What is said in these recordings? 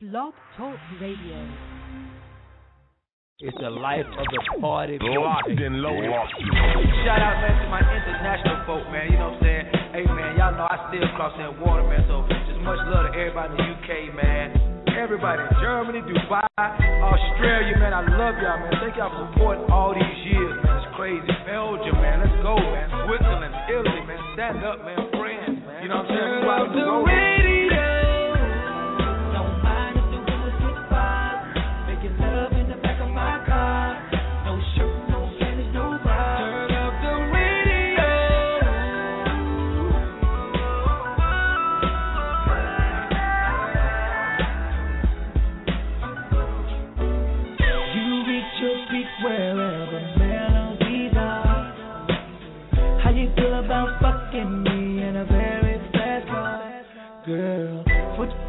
Blog Talk Radio. It's the life of the party. Locked and loaded. Shout out, man, to my international folk, man. You know what I'm saying? Hey, man, y'all know I still cross that water, man. So just much love to everybody in the UK, man. Everybody in Germany, Dubai, Australia, man. I love y'all, man. Thank y'all for supporting all these years, man. It's crazy. Belgium, man. Let's go, man. Switzerland, Italy, man. Stand up, man. France, man. You know what I'm saying?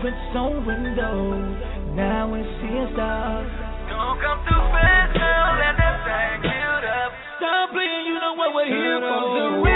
Footprints on windows, now we're seeing stars. Don't come too fast now, let that thing build up. Stop playing, you know what we're here for.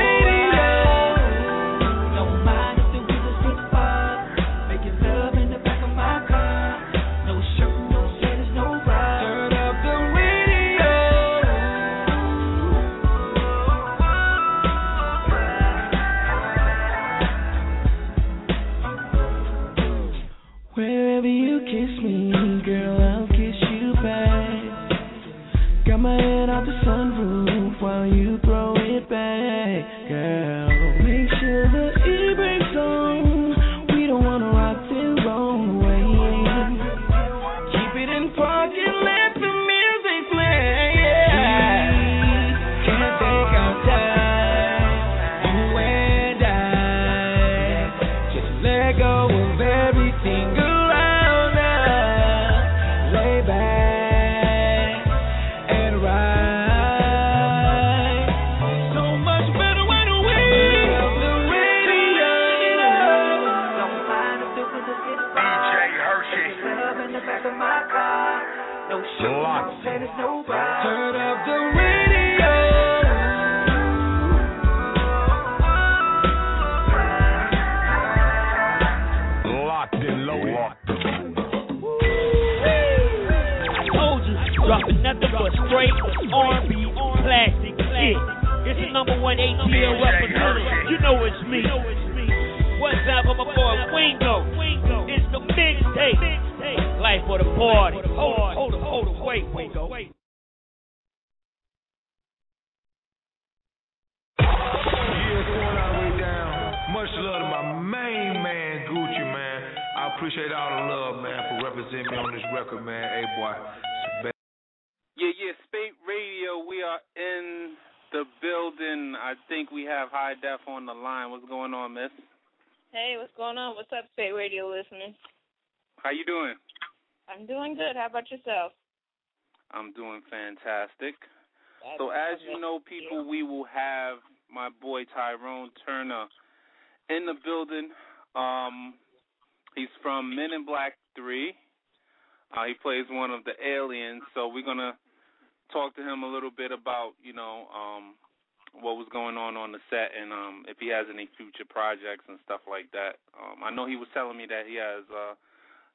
Party. Hold it, hold it, hold it. Wait, Wingo. Yeah, it's going all the way down. Much love to my main man, Gucci, man. I appreciate all the love, man, for representing me on this record, man. Hey, boy. It's Yeah, yeah, Spate Radio. We are in the building. I think we have High Def on the line. What's going on, Miss? Hey, what's going on? What's up, Spate Radio listeners? How you doing? I'm doing good. How about yourself? I'm doing fantastic. That's So as you know, people, we will have my boy Tyrone Turner in the building. Um, he's from Men in Black Three. Uh, he plays one of the aliens. So we're gonna talk to him a little bit about you know um, what was going on on the set and um, if he has any future projects and stuff like that. Um, I know he was telling me that he has. Uh,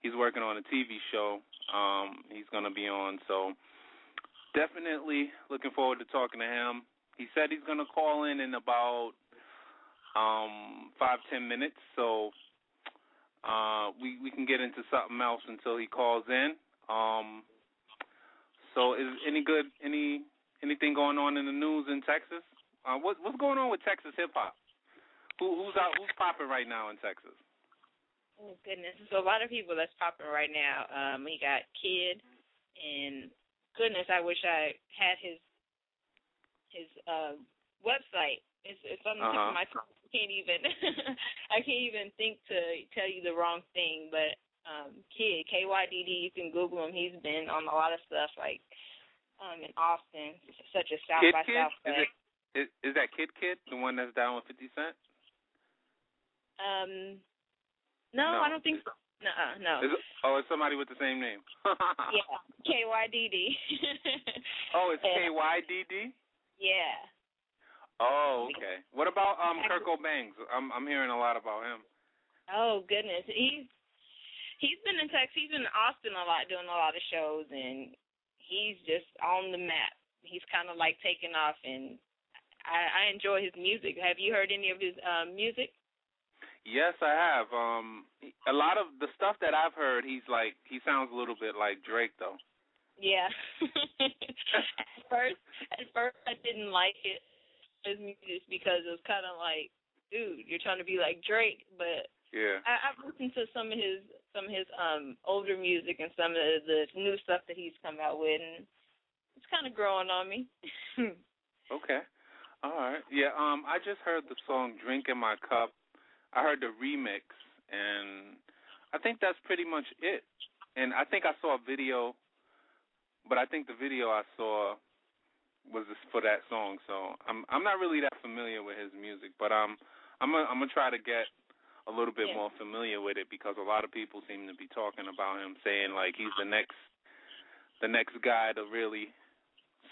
he's working on a TV show. Um, he's gonna be on. So definitely looking forward to talking to him. He said he's gonna call in in about um five ten minutes, so uh we we can get into something else until he calls in. Um so is any good any anything going on in the news in Texas? Uh what what's going on with Texas hip hop? Who who's out who's popping right now in Texas? Oh goodness, so a lot of people that's popping right now. Um, we got Kid, and goodness, I wish I had his his uh website. It's it's on the tip Uh-huh. of my tongue. I can't even I can't even think to tell you the wrong thing, but um Kid K Y D D. You can Google him. He's been on a lot of stuff like um in Austin, such as South Kid by Kid? Is Southwest. it is, is that Kid Kid, the one that's down with fifty cent? Um, no, No. I don't think so. No, no. Is it, oh, it's somebody with the same name. yeah, K Y D D. Oh, it's K Y D D. Yeah. Oh, okay. What about um Kirko Bangz? I'm I'm hearing a lot about him. Oh goodness, he's he's been in Texas. He's been in Austin a lot, doing a lot of shows, and he's just on the map. He's kind of like taking off, and I, I enjoy his music. Have you heard any of his um, music? Yes, I have. Um, a lot of the stuff that I've heard, he's like he sounds a little bit like Drake, though. Yeah. at first, at first, I didn't like it his music because it was kind of like, dude, you're trying to be like Drake, but Yeah. I, I've listened to some of his some of his um older music and some of the new stuff that he's come out with, and it's kind of growing on me. Okay. All right. Yeah. Um, I just heard the song "Drink in My Cup." I heard the remix, and I think that's pretty much it. And I think I saw a video, but I think the video I saw was for that song. So I'm I'm not really that familiar with his music, but um, I'm gonna, I'm gonna try to get a little bit Yeah. more familiar with it because a lot of people seem to be talking about him, saying like he's the next the next guy to really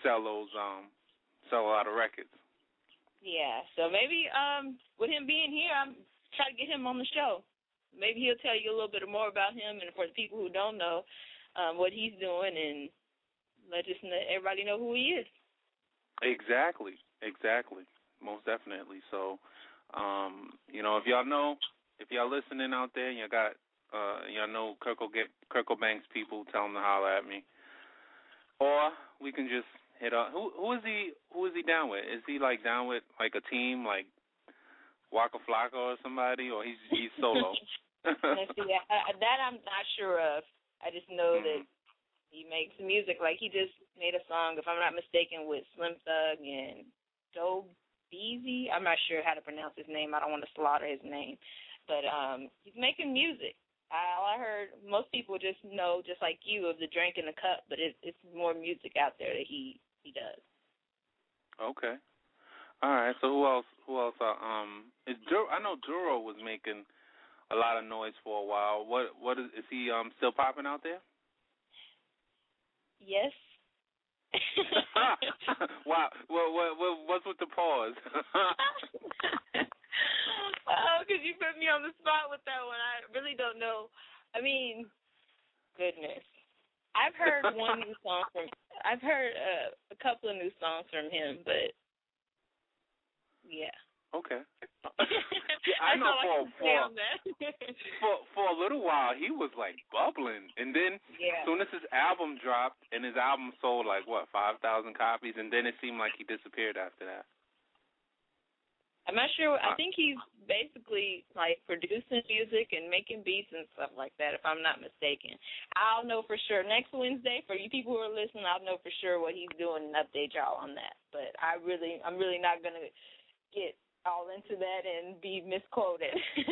sell those um sell a lot of records. yeah, so maybe um with him being here, I'm trying to get him on the show. Maybe he'll tell you a little bit more about him, and for the people who don't know, um, what he's doing, and let just let everybody know who he is. Exactly, exactly, most definitely. So, um, you know, if y'all know, if y'all listening out there, and you got, uh, y'all know Kirkle get Kirkle Banks people, tell them to holler at me, or we can just hit up. Who who is he? Who is he down with? Is he like down with like a team, like Waka Flocka or somebody, or he's he's solo? See, I, I, that I'm not sure of. I just know that he makes music. Like he just made a song, if I'm not mistaken, with Slim Thug and Joe Beezy. I'm not sure how to pronounce his name. I don't want to slaughter his name, but um, he's making music. I, all I heard, most people just know, just like you, of the drink in the cup, but it, it's more music out there that he he does. Okay. All right. So who else? Who else? Uh, um, is Dur- I know Dorrough was making a lot of noise for a while. What? What is? Is he um still popping out there? Yes. wow. What? What? What? What's with the pause? oh, because you put me on the spot with that one. I really don't know. I mean, goodness. I've heard one new song from. I've heard uh, a couple of new songs from him, but yeah. okay. That's I know for can for, for for a little while he was like bubbling, and then yeah. as soon as his album dropped, and his album sold like what five thousand copies, and then it seemed like he disappeared after that. I'm not sure. I uh, think he's basically like producing music and making beats and stuff like that, if I'm not mistaken. I'll know for sure next Wednesday. For you people who are listening, I'll know for sure what he's doing and update y'all on that. But I really, I'm really not gonna get all into that and be misquoted.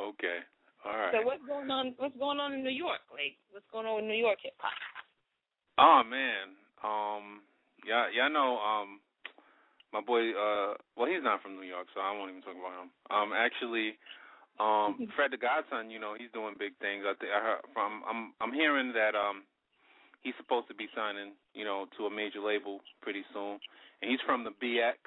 okay. All right. So what's going on? What's going on in New York? Like, what's going on with New York hip hop? Oh man, um, y'all y'all know um, my boy. Uh, well, he's not from New York, so I won't even talk about him. Um, actually, um, Fred the Godson, you know, he's doing big things. I think I heard from. I'm I'm hearing that um, he's supposed to be signing, you know, to a major label pretty soon, and he's from the BX.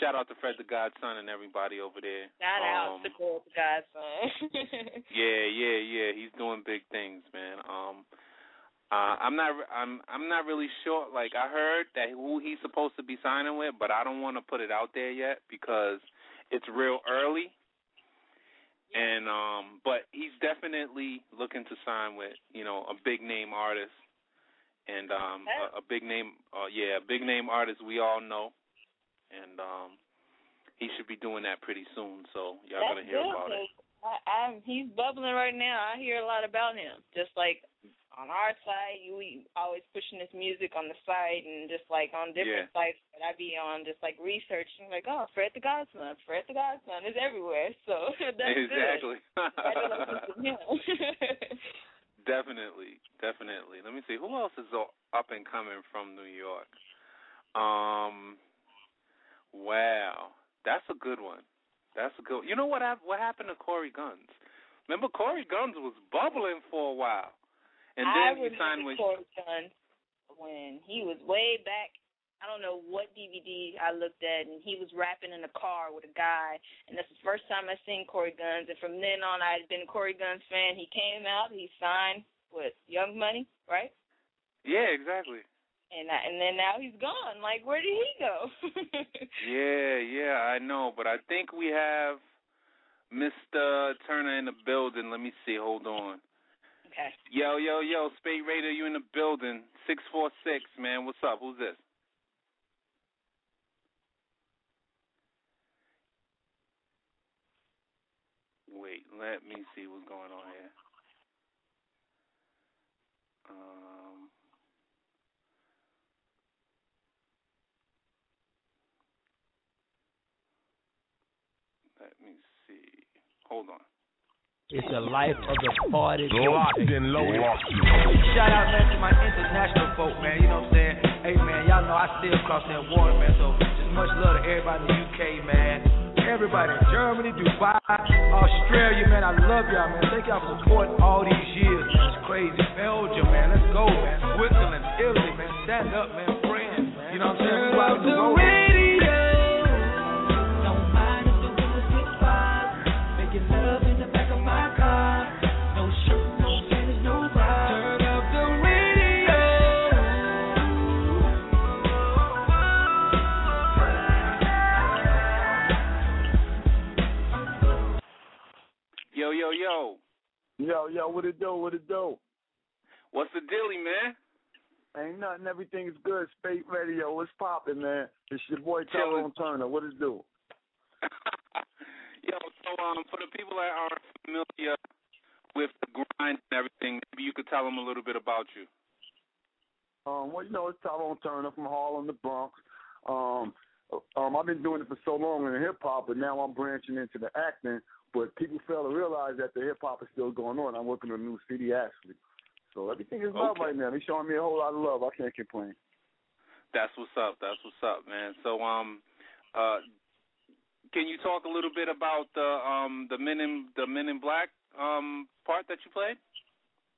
Shout out to Fred the Godson and everybody over there. Shout out Um, to Gold the Godson. yeah, yeah, yeah. He's doing big things, man. Um, uh, I'm not, I'm, I'm not really sure. Like I heard that who he's supposed to be signing with, but I don't want to put it out there yet because it's real early. And um, but he's definitely looking to sign with, you know, a big name artist, and um, a, a big name, uh, yeah, a big name artist we all know, and um, he should be doing that pretty soon. So y'all That's gonna hear good, about it. I, I'm he's bubbling right now. I hear a lot about him. Just like on our side, you we always pushing his music on the site, and just like on different sites that I be on, just like researching, like oh, Fred the Godson, Fred the Godson is everywhere. So that's it. exactly. good. Him. Definitely, definitely. Let me see who else is up and coming from New York. Um, wow, that's a good one. That's a good. You know what? What happened to Corey Gunz? Remember, Corey Gunz was bubbling for a while, and I then he signed with. Corey Gunz when he was way back. I don't know what DVD I looked at, and he was rapping in a car with a guy, and that's the first time I seen Corey Gunz. And from then on, I had been a Corey Gunz fan. He came out, he signed with Young Money, right? Yeah, exactly. And I, and then now he's gone. Like, where did he go? Yeah, yeah, I know, but I think we have Mr. Turner in the building. Let me see. Hold on. okay. Yo, yo, yo, Spate Raider, you in the building? Six four six, man. What's up? Who's this? Wait, let me see what's going on here. Um, let me see. Hold on. It's the life of the party. Locked and loaded. Shout out, man, to my international folk, man. You know what I'm saying? Hey, man, y'all know I still cross that water, man. So just much love to everybody in the UK, man. Everybody in Germany, Dubai, Australia, man. I love y'all, man. Thank y'all for supporting all these years. It's crazy. Belgium, man. Let's go, man. Switzerland, Italy, man. Stand up, man. France, man. You know what I'm saying? We out road. Yo, yo, what it do? What it do? What's the dilly, man? Ain't nothing. Everything's good. Spate Radio. What's popping, man? It's your boy. Tyrone Turner. What it do? Yo, so um, for the people that aren't familiar with the grind and everything, maybe you could tell them a little bit about you. Um, well, you know, it's Tyrone Turner from Harlem, the Bronx. Um, um, I've been doing it for so long in hip hop, but now I'm branching into the acting. But people fail to realize that the hip hop is still going on. I'm working on a new CD actually. So everything is love Okay. right now. They're showing me a whole lot of love. I can't complain. That's what's up. That's what's up, man. So um, uh, can you talk a little bit about the um the Men in the Men in Black um part that you played?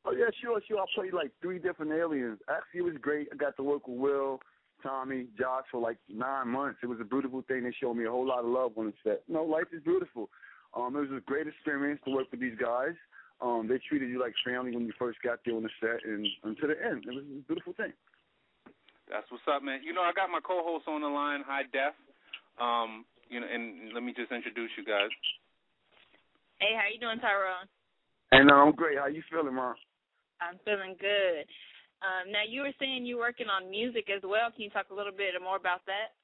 Oh yeah, sure, sure. I played like three different aliens. Actually, it was great. I got to work with Will, Tommy, Josh for like nine months. It was a beautiful thing. They showed me a whole lot of love on the set. You know, life is beautiful. Um, it was a great experience to work with these guys. Um, they treated you like family when you first got there on the set, and until the end, it was a beautiful thing. That's what's up, man. You know, I got my co-host on the line, High Def. Um, you know, and let me just introduce you guys. Hey, how you doing, Tyrone? And uh, I'm great. How you feeling, man? I'm feeling good. Um, now you were saying you're working on music as well. Can you talk a little bit more about that?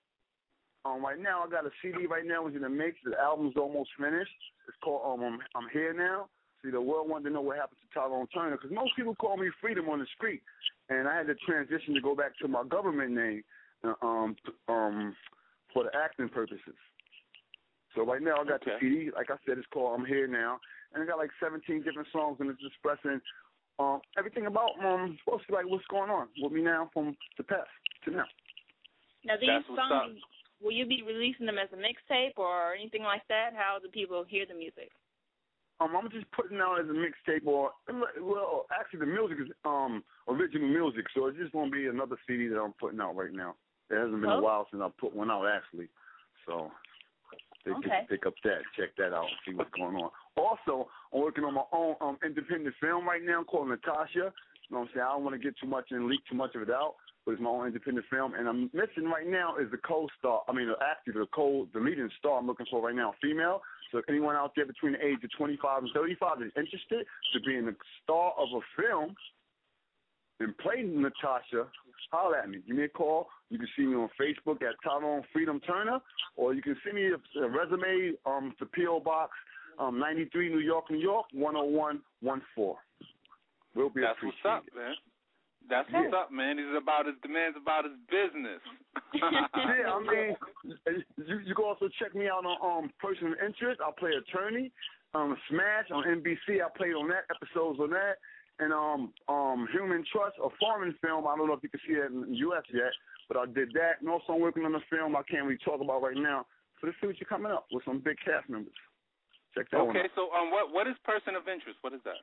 Um, right now I got a CD right now. It's in the mix. The album's almost finished. It's called um, I'm, I'm Here Now. See, the world wanted to know what happened to Tyrone Turner because most people call me Freedom on the street, and I had to transition to go back to my government name, uh, um, um, for the acting purposes. So right now I got Okay. the CD. Like I said, it's called I'm Here Now, and I got like 17 different songs, and it's expressing um everything about um supposed to be like what's going on with me now from the past to now. Now these That's songs, will you be releasing them as a mixtape or anything like that? How do people hear the music? Um, I'm just putting out as a mixtape, or well, actually, the music is um original music, so it's just gonna be another CD that I'm putting out right now. It hasn't been Oh. a while since I put one out, actually. So they Okay. can pick up that, check that out, see what's going on. Also, I'm working on my own um independent film right now called Natasha. You know what I'm saying? I don't want to get too much and leak too much of it out, but it's my own independent film. And I'm missing right now is the co-star. I mean, actually, the co the leading star I'm looking for right now, female. So if anyone out there between the age of 25 and 35 is interested to being the star of a film and play Natasha, holler at me. Give me a call. You can see me on Facebook at Tyrone Freedom Turner, or you can send me a, a resume um, to P.O. Box um, 93, New York, New York, 10114. We'll be That's what's up, appreciated. man. That's Yeah. what's up, man. He's about his demands about his business. yeah, I mean, you you can also check me out on um person of interest. I play attorney. Um, Smash on NBC. I played on that episodes on that, and um um Human Trust, a foreign film. I don't know if you can see that in the U.S. yet, but I did that. And also I'm working on a film I can't really talk about right now for the future coming up with some big cast members. Check that one okay, so um, what what is person of interest? What is that?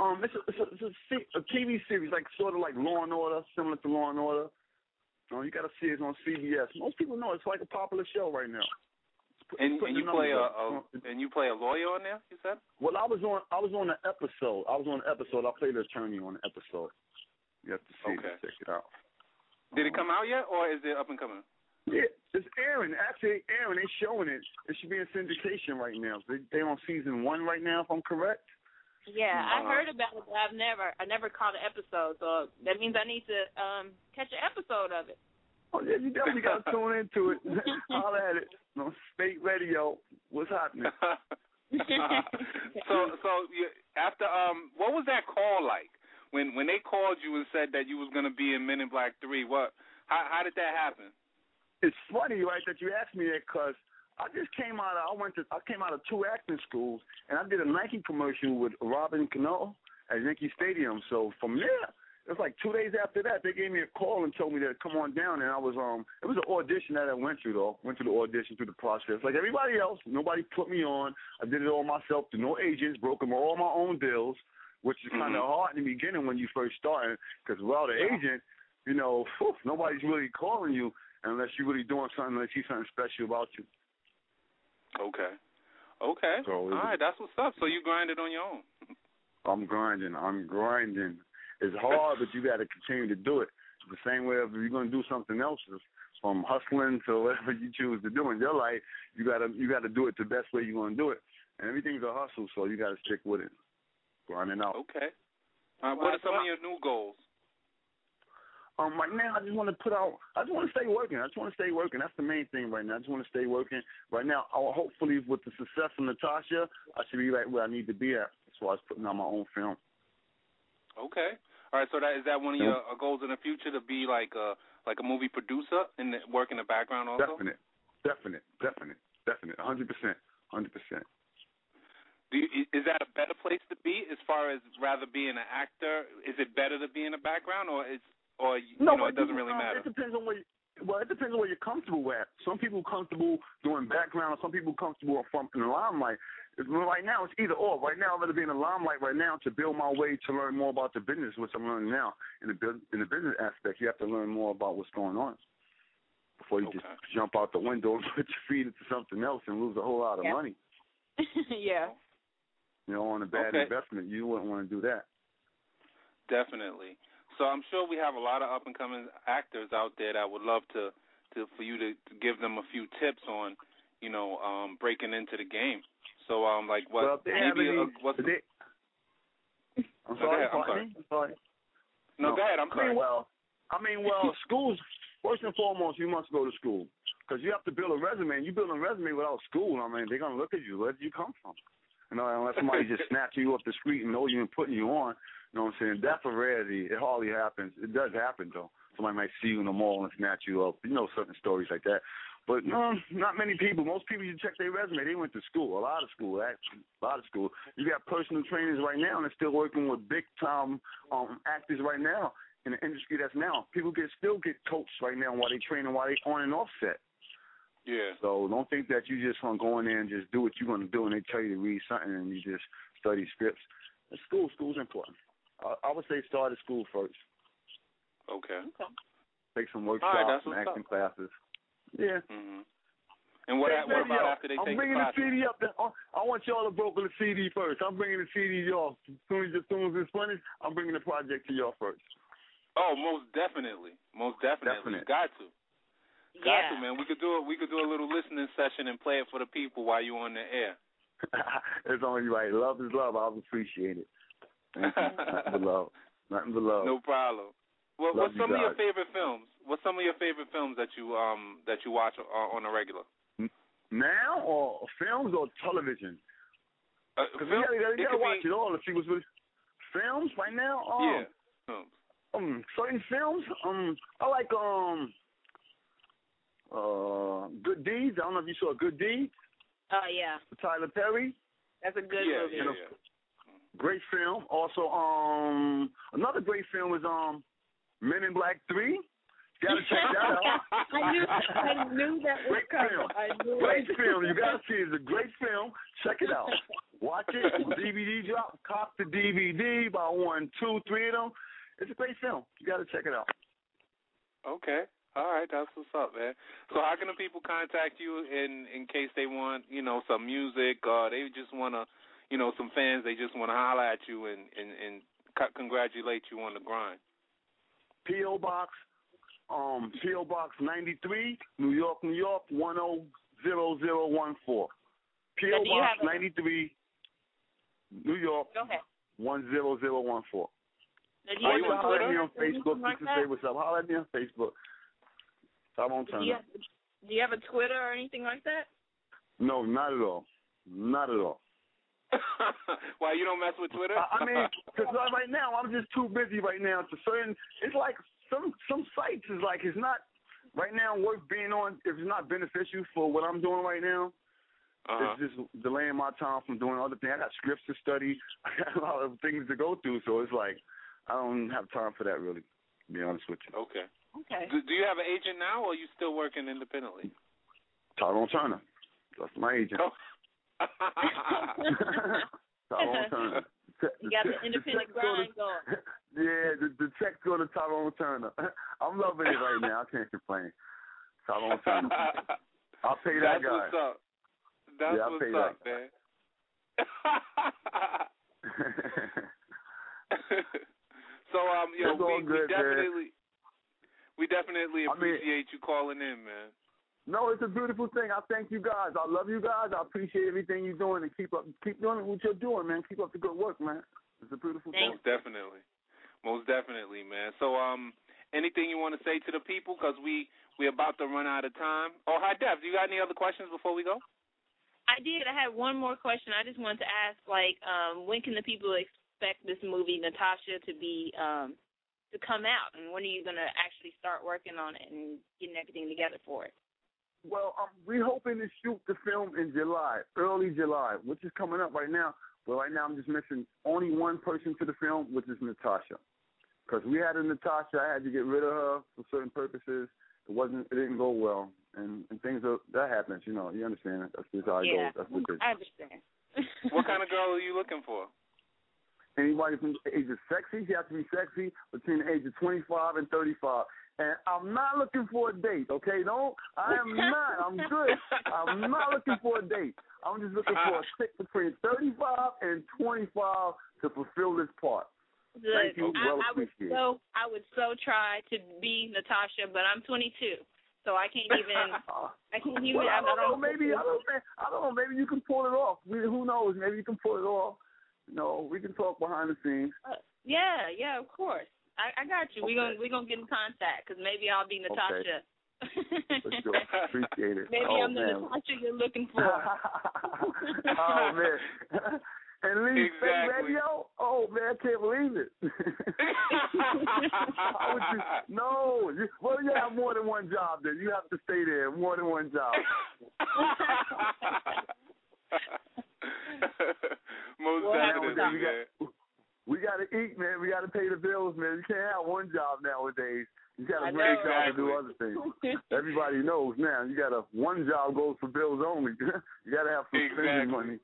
Um, it's a, it's a, it's a, a TV series, like sort of like Law and Order, similar to Law and Order. No, you got to see it on CBS. Most people know it's like a popular show right now. And, and you play a, a and you play a lawyer on there. You said. Well, I was on. I was on an episode. I was on an episode. I played an attorney on an episode. You have to see Okay. it. Check it out. Did it come out yet, or is it up and coming? Yeah, it's airing. Actually, airing. They're showing it. It should be in syndication right now. They they on season one right now, if I'm correct. Yeah, I've Uh-huh. heard about it, but I've never, I never caught an episode. So that means I need to um catch an episode of it. Oh yeah, you definitely got to tune into it. Holler at it. No Spate Radio. What's happening? so so you, after um, what was that call like when when they called you and said that you was gonna be in Men in Black Three? What? How how did that happen? It's funny, right, that you asked me that because I just came out. Of, I went to. I came out of two acting schools, and I did a Nike commercial with Robinson Cano at Yankee Stadium. So from there, it was like two days after that, they gave me a call and told me to come on down. And I was um, it was an audition that I went through though. Went through the audition through the process like everybody else. Nobody put me on. I did it all myself. Through no agents. Broke them all my own deals, which is kind of Mhm. hard in the beginning when you first start because without an agent, you know, whew, nobody's really calling you unless you're really doing something, unless you something special about you. Okay. Okay. So it All was- right, that's what's up. So you grind it on your own. I'm grinding. I'm grinding. It's hard, but you got to continue to do it. The same way if you're going to do something else, from hustling to whatever you choose to do in your life, you got to you got to do it the best way you're going to do it. And everything's a hustle, so you got to stick with it. Grinding out. Okay. Uh, what are some of your new goals? Um, right now, I just want to put out. I just want to stay working. I just want to stay working. That's the main thing right now. I just want to stay working. Right now, I'll, hopefully, with the success of Natasha, I should be right where I need to be at as far as putting out my own film. Okay. All right. So that is that one of your uh, goals in the future to be like a like a movie producer and work in the background also? Definite, definite, definite, definite, hundred percent, hundred percent. Do you, is that a better place to be as far as rather being an actor? Is it better to be in the background or is or you No, know it doesn't really matter? It depends on where. You, well, it depends on where you're comfortable at. Some people comfortable doing background. Some people comfortable from in the limelight. It's- Right now, it's either or. Right now, I'd rather be in the limelight right now to build my way to learn more about the business, which I'm learning now. In the bus- in the business aspect, you have to learn more about what's going on before you just jump out the window and put your feet into something else and lose a whole lot of Yeah. money. yeah. You know, on a bad Okay. investment, you wouldn't want to do that. Definitely. So I'm sure we have a lot of up and coming actors out there that would love to to for you to, to give them a few tips on, you know, um breaking into the game. So um like what well, if they have maybe any, a, what's if they, I'm No, go sorry, ahead, I'm? I'm sorry. no, go ahead, I'm I sorry. mean, well, I mean, well, schools. First and foremost, you must go to school because you have to build a resume. And you build a resume without school. I mean, they're gonna look at you. Where did you come from? You know, unless somebody just snatching you off the street and know you and putting you on. You know what I'm saying? That's a rarity. It hardly happens. It does happen though. Somebody might see you in the mall and snatch you up. You know, certain stories like that. But no, not many people. Most people, you check their resume, they went to school, a lot of school, actually, a lot of school. You got personal trainers right now, and they're still working with big time um, actors right now in the industry that's now. People get still get coached right now while they training, while they on and off set. Yeah. So don't think that you just want to go in there and just do what you're going to do, and they tell you to read something, and you just study scripts. And school, school's important. I, I would say start at school first. Okay. Take some All right, workshops, that's some what's acting classes. Yeah. Mhm. And what Hey, what baby, about yo, after they I'm take bringing the the? CD up. There. I I want y'all to broker the CD first. I'm bringing the CD to y'all. As soon as, as soon as it's finished, I'm bringing the project to y'all first. Oh, most definitely. Most definitely. Definite. Got to. Got Yeah. to, man. We could do it we could do a little listening session and play it for the people while you're on the air. it's only right. Love is love. I'll appreciate it. Thank you. Nothing but love. Nothing but love. No problem. What, Love what's you some of your favorite films? What's some of your favorite films that you um that you watch uh, on a regular? Now or films or television? Uh, Because film- you gotta, you it gotta could watch be, it all to see what's really. Films right now? Um, Yeah. Films. um certain films um I like um uh Good Deeds. I don't know if you saw Good Deeds Oh yeah, Tyler Perry. that's a good yeah, movie. yeah, yeah. Great film. Also um another great film is um Men in Black Three. Gotta check that out. I knew I knew that was Great coming. film. I knew Great it. film. You gotta see it. It's a great film. Check it out. Watch it. DVD drop. Cop the DVD. About one, two, three of them. It's a great film. You gotta check it out. Okay. All right, that's what's up, man. So how can the people contact you in in case they want, you know, some music or they just want to, you know, some fans they just want to holler at you and and and c- congratulate you on the grind. P.O. Box, um, P.O. Box 93, New York, New York, 100014. P.O. Now, do you Box 93, New York, Go ahead. 10014. Now, you Are you a on Holler at me on Facebook. anything You can that? say what's up. Holler at me on Facebook. Tyrone Do you, Turner. have, do you have a Twitter or anything like that? No, not at all. Not at all. Why you don't mess with Twitter? I, I mean, because right now I'm just too busy right now to certain. It's like some some sites is like it's not right now worth being on if it's not beneficial for what I'm doing right now. uh-huh. It's just delaying my time from doing other things. I got scripts to study. I got a lot of things to go through, so it's like I don't have time for that really. To be honest with you, Okay. Okay. Do, do you have an agent now, or are you still working independently? Tyrone Turner. That's my agent. Oh. Tyrone Turner. You got the independent grind going. Yeah, the, the checks go to Tyrone Turner. I'm loving it right now. I can't complain. Tyrone Turner. I'll pay that That's guy. what's up. That's Yeah, I'll what's pay up, that man. so um, yo, we, we good, man. definitely, we definitely I mean- appreciate you calling in, man. No, it's a beautiful thing. I thank you guys. I love you guys. I appreciate everything you're doing and keep up keep doing what you're doing, man. Keep up the good work, man. It's a beautiful thing. Most definitely, most definitely, man. So um, anything you want to say to the people? Because we we about to run out of time. Oh, High Def. Do you got any other questions before we go? I did. I had one more question. I just wanted to ask, like, um, when can the people expect this movie, Natasha, to be um, to come out, and when are you gonna actually start working on it and getting everything together for it? Well, um, we're hoping to shoot the film in July, early July, which is coming up right now. But right now, I'm just missing only one person to the film, which is Natasha. Because we had a Natasha, I had to get rid of her for certain purposes. It wasn't, it didn't go well, and and things are, that happens. You know, you understand. That's just how it yeah, goes. That's what it is. I understand. What kind of girl are you looking for? Anybody from the age of sexy, she has to be sexy between the age of 25 and 35. And I'm not looking for a date, okay? Don't. I am not. I'm good. I'm not looking for a date. I'm just looking for a chick between 35 and 25 to fulfill this part. Thank you. I, Well I would so I would so try to be Natasha, but I'm 22, so I can't even. I can't even. well, I I'm don't know. Maybe I don't. I don't know. Maybe you can pull it off. We, who knows? Maybe you can pull it off. You know, we can talk behind the scenes. Uh, yeah, yeah, of course. I, I got you. We Okay. gonna we gonna get in contact because maybe I'll be Natasha. For sure. Appreciate it. maybe oh, I'm the man. Natasha you're looking for. oh man. And Lee State Exactly. Radio? Oh man, I can't believe it. Would you, no, you, well you have more than one job then. You have to stay there, more than one job. Most We'll definitely, to talk. Man. We gotta eat, man. We gotta pay the bills, man. You can't have one job nowadays. You gotta I break know. out and do other things. Everybody knows now. You gotta one job goes for bills only. you gotta have some spending money.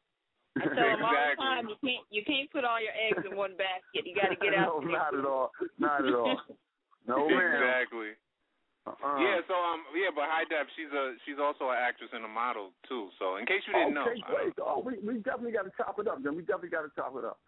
I tell them all the time you can't you can't put all your eggs in one basket. You got to get out. no, not at all. Not at all. No, man. Exactly. Uh-uh. Yeah, so um yeah, but High Def, she's a she's also an actress and a model too. So in case you didn't know. okay, great. Oh, we we definitely got to chop it up. Then we definitely got to chop it up.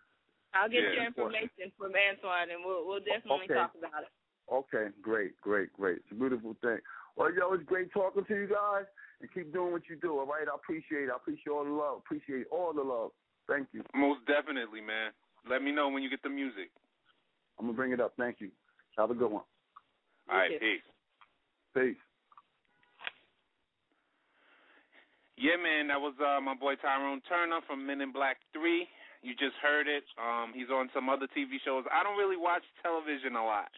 I'll get Yeah, your information from Antoine, and we'll we'll definitely Okay. talk about it. Okay, great, great, great. It's a beautiful thing. Well, yo, it's great talking to you guys, and keep doing what you do. All right, I appreciate. it. I appreciate all the love. Appreciate all the love. Thank you. Most definitely, man. Let me know when you get the music. I'm gonna bring it up. Thank you. Have a good one. All right, too. peace. Peace. Yeah, man, that was uh, my boy Tyrone Turner from Men in Black Three. You just heard it. Um, he's on some other TV shows. I don't really watch television a lot,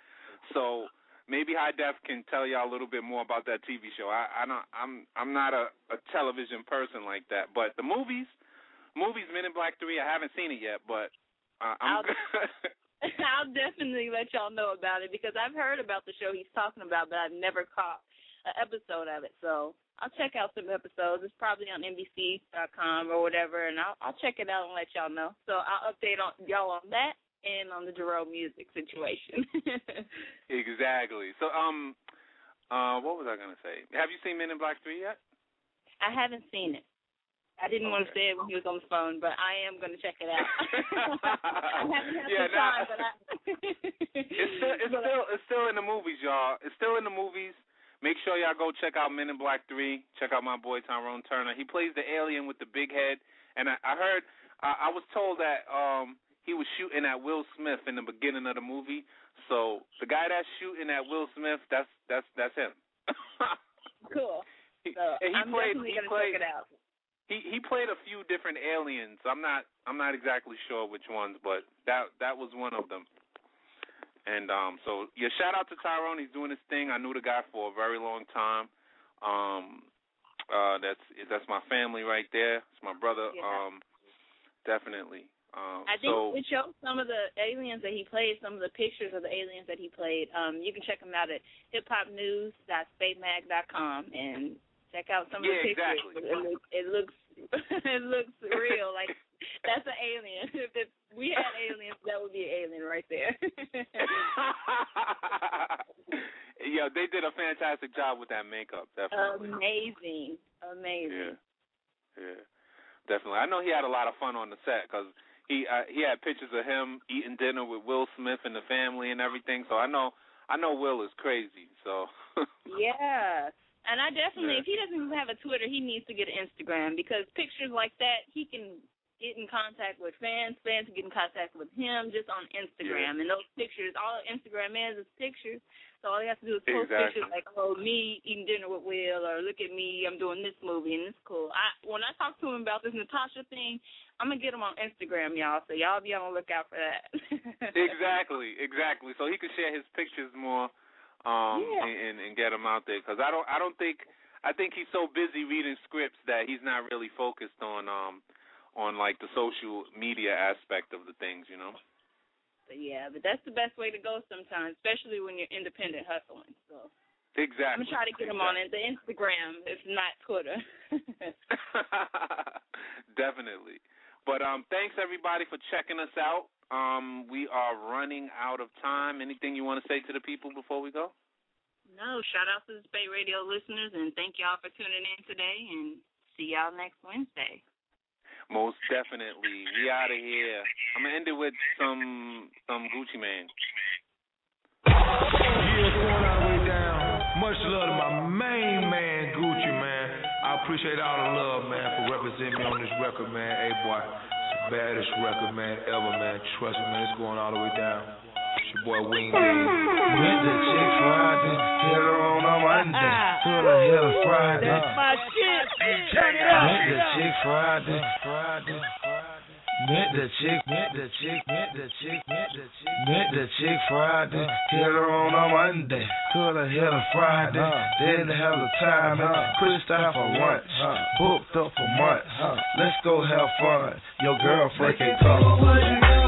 so maybe High Def can tell y'all a little bit more about that TV show. I, I don't. I'm I'm not a, a television person like that, but the movies, movies Men in Black Three. I haven't seen it yet, but uh, I'm. I'll definitely let y'all know about it because I've heard about the show he's talking about, but I've never caught an episode of it. So I'll check out some episodes. It's probably on NBC.com or whatever, and I'll I'll check it out and let y'all know. So I'll update on y'all on that and on the Jerome music situation. Exactly. So, um, Uh, what was I gonna say? Have you seen Men in Black Three yet? I haven't seen it. I didn't want to Okay. say it when he was on the phone, but I am going to check it out. I haven't had Yeah, the nah. time, but I. It's still, it's still, it's still in the movies, y'all. It's still in the movies. Make sure y'all go check out Men in Black Three. Check out my boy Tyrone Turner. He plays the alien with the big head, and I, I heard, I, I was told that um he was shooting at Will Smith in the beginning of the movie. So the guy that's shooting at Will Smith, that's that's that's him. cool. So and he I'm played, definitely he to played, check it out. he he played a few different aliens. I'm not I'm not exactly sure which ones, but that that was one of them. And um so yeah, shout out to Tyrone. He's doing his thing. I knew the guy for a very long time. Um uh that's that's my family right there. It's my brother. Yeah. Um definitely. Um I think so it shows some of the aliens that he played, some of the pictures of the aliens that he played. Um, you can check them out at hiphopnews.spatemag.com and check out some of Yeah, the pictures. exactly. It, looks, it looks it looks real. Like that's an alien. If, if we had aliens, that would be an alien right there. yeah, they did a fantastic job with that makeup, definitely. Amazing, amazing. Yeah, yeah, definitely. I know he had a lot of fun on the set because he uh, he had pictures of him eating dinner with Will Smith and the family and everything. So I know I know Will is crazy. So Yeah. And I definitely, Yeah. if he doesn't even have a Twitter, he needs to get an Instagram because pictures like that, he can get in contact with fans. Fans can get in contact with him just on Instagram. And those pictures, all Instagram is is pictures. So all he has to do is post Exactly. pictures like, oh, me eating dinner with Will, or look at me, I'm doing this movie and it's cool. I when I talked to him about this Natasha thing, I'm gonna get him on Instagram, y'all. So y'all be on the lookout for that. exactly, exactly. So he could share his pictures more, um, Yeah. and, and and get them out there. Because I don't I don't think I think he's so busy reading scripts that he's not really focused on um on like the social media aspect of the things, you know. But yeah, but that's the best way to go sometimes, especially when you're independent hustling. So Exactly. I'm gonna try to get him on it, the Instagram, if not Twitter. Definitely. But um thanks everybody for checking us out. Um we are running out of time. Anything you want to say to the people before we go? no, shout out to the Spate Radio listeners and thank y'all for tuning in today and see y'all next Wednesday. Most definitely. We out of here. I'm gonna end it with some some Gucci Mane. Yeah, going all the way down. Much love to my main man, Gucci, man. I appreciate all the love, man, for representing me on this record, man. Hey, boy, it's the baddest record, man, ever, man. Trust me, man, it's going all the way down. It's your boy Wing Dave. Met the chick Friday, hit her on a Monday. Till the hell Friday. That's my shit. Turn the chick Friday, Friday, the chick, met the chick, met the chick, met the chick, met the chick Friday, hit her on a Monday, till the hell of Friday, didn't have the time, couldn't stop for lunch, booked up for months, let's go have fun, your girlfriend can come.